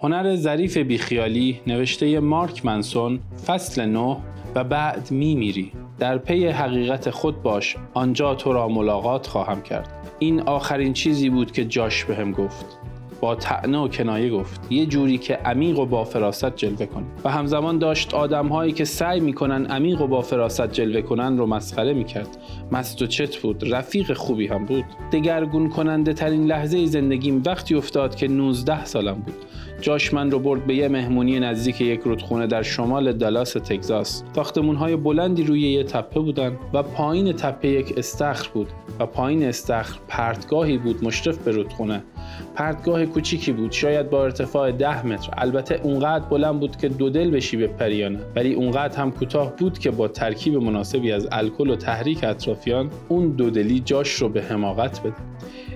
هنر ظریف بیخیالی نوشته مارک منسون فصل 9 و بعد میمیری. در پی حقیقت خود باش آنجا تو را ملاقات خواهم کرد. این آخرین چیزی بود که جاش بهم گفت. با تعنه و کنایه گفت یه جوری که عمیق و با فراست جلوه کنه و همزمان داشت آدمهایی که سعی می‌کنن عمیق و با فراست جلوه کنن رو مسخره می‌کرد. مست و چت بود رفیق خوبی هم بود. دگرگون کننده ترین لحظه زندگیم وقتی افتاد که 19 سالم بود. جاش من رو برد به یه مهمونی نزدیک یک رودخونه در شمال دالاس تگزاس. های بلندی روی یه تپه بودن و پایین تپه یک استخر بود و پایین استخر پرتگاهی بود مشرف به رودخونه. پرتگاه کوچیکی بود شاید با ارتفاع ده متر. البته اونقدر بلند بود که دو دل بشی به پریانه. ولی اونقدر هم کوتاه بود که با ترکیب مناسبی از الکل و تحریک اطرافیان اون دودلی جاش رو به حماقت بده.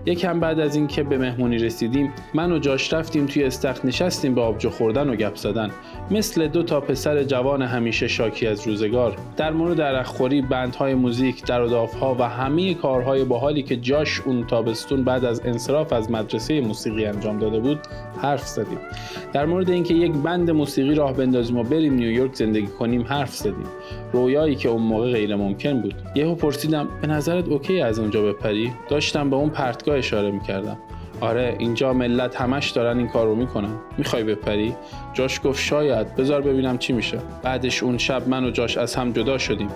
یکم بعد از اینکه به مهمونی رسیدیم من و جاش رفتیم توی استخر نشستیم به آبجو خوردن و گپ زدن. مثل دو تا پسر جوان همیشه شاکی از روزگار. در مورد درخخوری بندهای موزیک در ها و همه کارهای باحالی که جاش اون تابستون بعد از انصراف از مدرسه موسیقی انجام داده بود حرف زدیم. در مورد اینکه یک بند موسیقی راه بندازیم و بریم نیویورک زندگی کنیم حرف زدیم. رویایی که اون موقع غیر ممکن بود. یهو پرسیدم به نظرت اوکی از اونجا بپری؟ داشتم به اون پرتگاه اشاره می‌کردم. آره اینجا ملت همش دارن این کار رو می‌کنن. می‌خوای بپری؟ جاش گفت شاید. بذار ببینم چی میشه. بعدش اون شب من و جاش از هم جدا شدیم.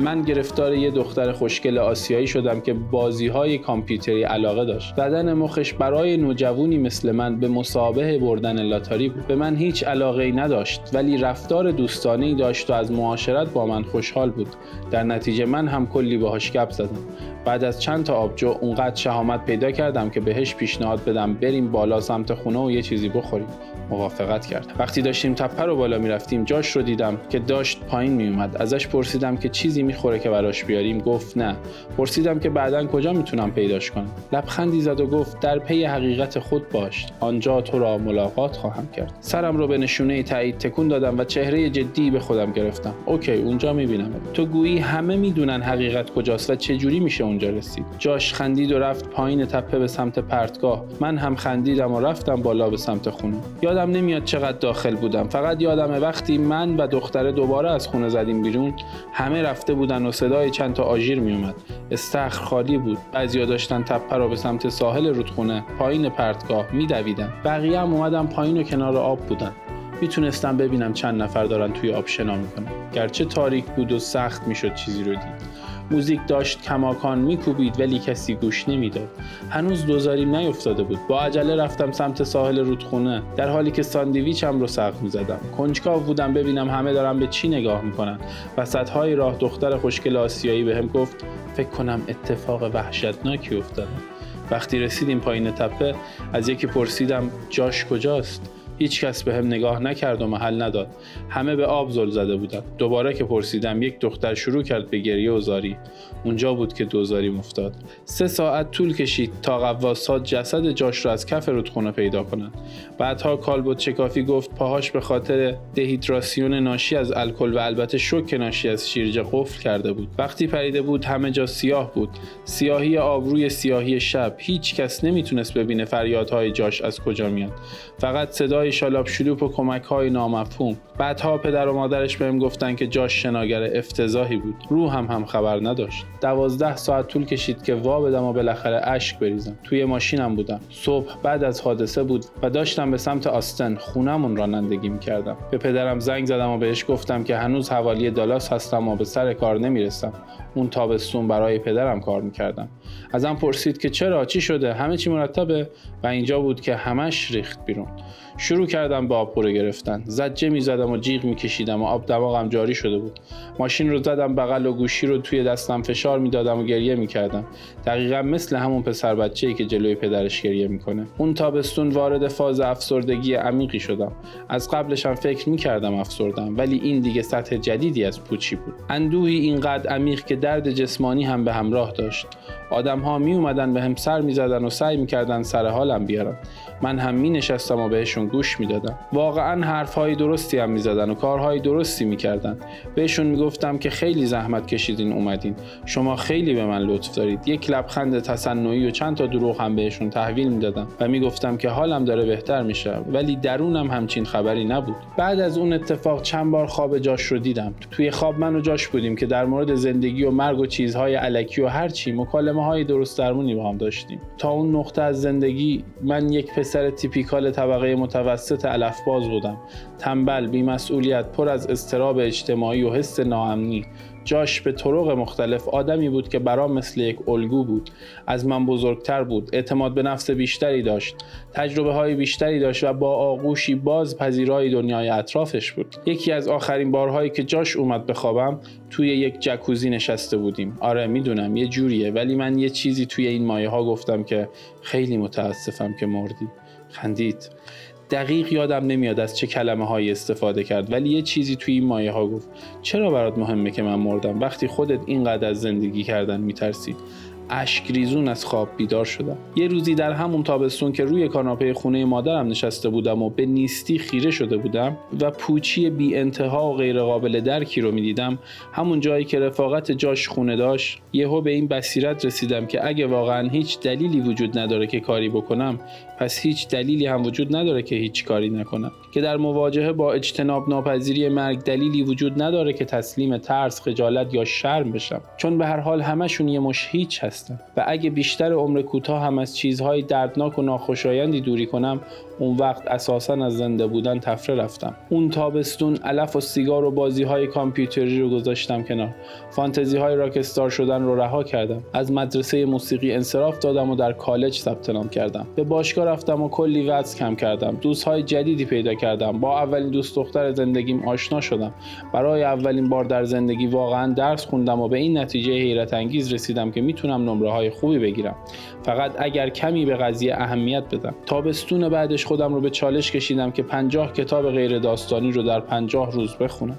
من گرفتار یه دختر خوشگل آسیایی شدم که بازی های کامپیوتری علاقه داشت. بدن مخش برای نوجوونی مثل من به مسابه بردن لاتاری بود. به من هیچ علاقه ای نداشت ولی رفتار دوستانه داشت و از معاشرت با من خوشحال بود. در نتیجه من هم کلی باهاش گپ زدم. بعد از چند تا آبجو اونقدر شهامت پیدا کردم که بهش پیشنهاد بدم بریم بالا سمت خونه و یه چیزی بخوریم. موافقت کرد وقتی داشتیم تپه رو بالا می‌رفتیم جاش رو دیدم که داشت پایین میومد ازش پرسیدم که چیزی می‌خوره که براش بیاریم گفت نه. پرسیدم که بعدا کجا می‌تونم پیداش کنم. لبخندی زد و گفت در پی حقیقت خود باش. آنجا تو را ملاقات خواهم کرد. سرم رو به نشونه تایید تکون دادم و چهره جدی به خودم گرفتم. OK اونجا می‌بینم. تو گویی همه می‌دونن حقیقت کجاست و چه جوری میشه اونجا رسید. جاش خندید و رفت پایین تپه به سمت پرتگاه. من هم خندیدم و رفتم بالا به سمت خونه. یادم نمیاد چقدر داخل بودم. فقط یادمه وقتی من و دختره دوباره از خونه زدیم بیرون همه رفته بودن و صدای چند تا آژیر میومد استخر خالی بود. بعضیا داشتن تپه رو به سمت ساحل رودخونه پایین پرتگاه میدویدن. بقیه هم اومدن پایین و کنار آب بودن. می‌تونستم ببینم چند نفر دارن توی آب شنا می‌کنن. گرچه تاریک بود و سخت می‌شد چیزی رو دید. موزیک داشت کماکان میکوبید ولی کسی گوش نمی‌داد. هنوز دوزاریم نیفتاده بود. با عجله رفتم سمت ساحل رودخونه. در حالی که ساندویچم رو سقف می‌زدم. کنجکاو بودم ببینم همه دارن به چی نگاه می‌کنن. وسطهای راه دختر خوشگل آسیایی بهم به گفت فکر کنم اتفاق وحشتناکی افتاده. وقتی رسیدیم پایین تپه از یکی پرسیدم جاش کجاست؟ هیچ کس به هم نگاه نکرد و محل نداد. همه به آب زل زده بودند. دوباره که پرسیدم یک دختر شروع کرد به گریه و زاری. اونجا بود که دوزاری افتاد. سه ساعت طول کشید تا قواسات جسد جاش را از کف رودخونه پیدا کنند. بعدها کالبوت چکافی گفت پاهاش به خاطر دهیدراسیون ناشی از الکل و البته شوک ناشی از شیرجه قفل کرده بود. وقتی پریده بود همه جا سیاه بود. سیاهی آبروی سیاهی شب. هیچ کس نمی‌تونست ببینه فریادهای جاش از کجا میاد. فقط صدای شالاب شلوپ و کمک های نامفهوم. بعدها پدر و مادرش بهم گفتن که جاش شناگر افتضاحی بود. روح هم هم خبر نداشت. دوازده ساعت طول کشید که وا بدم و بالاخره اشک بریزم. توی ماشینم بودم. صبح بعد از حادثه بود و داشتم به سمت آستن خونمون رانندگی می‌کردم. به پدرم زنگ زدم و بهش گفتم که هنوز حوالی دالاس هستم و به سر کار نمی‌رسم. اون تابستون برای پدرم کار می‌کردم. ازم پرسید که چرا؟ چی شده؟ همه چی مرتبه؟ و اینجا بود که همش ریخت بیرون. شروع کردم به آب گرفتن. زجه می‌زدم و جیغ میکشیدم و آب دماغم جاری شده بود. ماشین رو زدم بغل و گوشی رو توی دستم فشار می‌دادم و گریه می‌کردم. دقیقا مثل همون پسر بچه ای که جلوی پدرش گریه می‌کنه. اون تابستون وارد فاز افسردگی عمیقی شدم. از قبلشم فکر می‌کردم افسردم ولی این دیگه سطح جدیدی از پوچی بود. اندوهی اینقدر عمیق که درد جسمانی هم به همراه داشت. آدم ها می اومدن به هم سر می زدن و سعی می کردن سر حالم بیارن. من هم می نشستم و بهشون گوش گوش می‌دادم. واقعا حرفهای درستی هم می‌زدن و کارهای درستی می‌کردن. بهشون می‌گفتم که خیلی زحمت کشیدین اومدین. شما خیلی به من لطف دارید. یک لبخند تصنعی و چند تا دروغ هم بهشون تحویل می‌دادم و می‌گفتم که حالم داره بهتر میشه. ولی درونم همچین خبری نبود. بعد از اون اتفاق چند بار خواب جاش رو دیدم. توی خواب من و جاش بودیم که در مورد زندگی و مرگ و چیزهای علکی و هر چی مکالمه های درست درمونی با هم داشتیم. تا اون نقطه از زندگی من یک پسر تیپیکال طبقه متوسط باز بودم. تنبل بیمسئولیت پر از استراب اجتماعی و حس ناامنی. جاش به طرق مختلف آدمی بود که برام مثل یک الگو بود. از من بزرگتر بود. اعتماد به نفس بیشتری داشت. تجربه های بیشتری داشت و با آغوشی باز پذیرای دنیای اطرافش بود. یکی از آخرین بارهایی که جاش اومد بخوابم توی یک جکوزی نشسته بودیم. آره می‌دونم یه جوریه ولی من یه چیزی توی این مایه ها گفتم که خیلی متاسفم که مردی. خندید. دقیق یادم نمیاد از چه کلمه هایی استفاده کرد ولی یه چیزی توی این مایه ها گفت. چرا برات مهمه که من مردم؟ وقتی خودت اینقدر از زندگی کردن میترسی. اشک ریزون از خواب بیدار شدم. یه روزی در همون تابستون که روی کاناپه خونه مادرم نشسته بودم و به نیستی خیره شده بودم و پوچی بی انتها و غیر قابل درکی رو می‌دیدم همون جایی که رفاقت جاش خونه داشت یهو به این بصیرت رسیدم که اگه واقعا هیچ دلیلی وجود نداره که کاری بکنم پس هیچ دلیلی هم وجود نداره که هیچ کاری نکنم که در مواجهه با اجتناب ناپذیری مرگ دلیلی وجود نداره که تسلیم ترس خجالت یا شرم بشم. چون به هر حال همشون یه مش هیچ هستن. و اگه بیشتر عمر کوتاه هم از چیزهای دردناک و ناخوشایندی دوری کنم اون وقت اساسا از زنده بودن تفره رفتم. اون تابستون علف و سیگار و بازی های کامپیوتری رو گذاشتم کنار. فانتزی های راکستار شدن رو رها کردم. از مدرسه موسیقی انصراف دادم و در کالج ثبت نام کردم. به باشگاه رفتم و کلی وزن کم کردم. دوست های جدیدی پیدا کردم. با اولین دوست دختر زندگیم آشنا شدم. برای اولین بار در زندگی واقعا درس خوندم و به این نتیجه حیرت انگیز رسیدم که می‌تونم نمره های خوبی بگیرم. فقط اگر کمی به قضیه اهمیت بدم. تابستون بعدش خودم رو به چالش کشیدم که پنجاه کتاب غیر داستانی رو در پنجاه روز بخونم.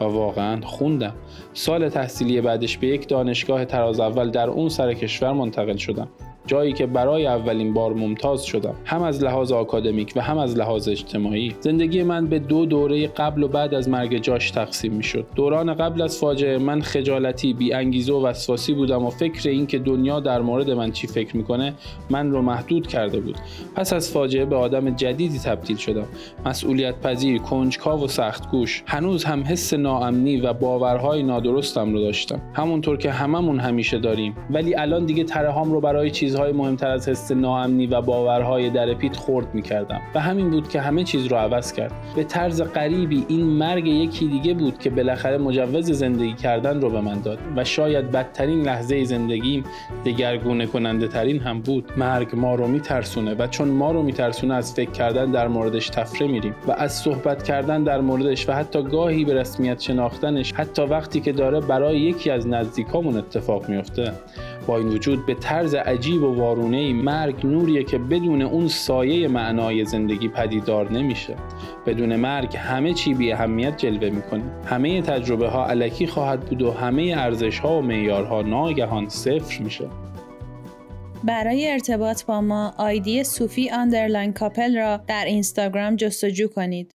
و واقعا خوندم. سال تحصیلی بعدش به یک دانشگاه تراز اول در اون سر کشور منتقل شدم. جایی که برای اولین بار ممتاز شدم. هم از لحاظ آکادمیک و هم از لحاظ اجتماعی. زندگی من به دو دوره قبل و بعد از مرگ جاش تقسیم می شد دوران قبل از فاجعه من خجالتی بی انگیزه و وسواسی بودم و فکر اینکه دنیا در مورد من چی فکر می‌کنه من رو محدود کرده بود. پس از فاجعه به آدم جدیدی تبدیل شدم. مسئولیت پذیر کنجکاو و سختگوش هنوز هم حس ناامنی و باورهای نادرستم رو داشتم. همونطور که هممون همیشه داریم. ولی الان دیگه ترهام رو برای چیز چیزهای مهمتر از حس ناامنی و باورهای در پیت خورد می‌کردم و همین بود که همه چیز رو عوض کرد. به طرز غریبی این مرگ یکی دیگه بود که بالاخره مجوز زندگی کردن رو به من داد و شاید بدترین لحظه زندگیم دگرگونه کننده ترین هم بود. مرگ ما رو میترسونه و چون ما رو میترسونه از فکر کردن در موردش تفره میریم و از صحبت کردن در موردش و حتی گاهی به رسمیت شناختنش حتی وقتی که داره برای یکی از نزدیکامون اتفاق میفته با این وجود به طرز عجیب و وارونه ای مرگ نوریه که بدون اون سایه معنای زندگی پدیدار نمیشه. بدون مرگ همه چی بی اهمیت جلوه می‌کنه. همه تجربه ها علکی خواهد بود و همه ارزش ها و معیارها ناگهان صفر میشه. برای ارتباط با ما آیدی صوفی underline couple را در اینستاگرام جستجو کنید.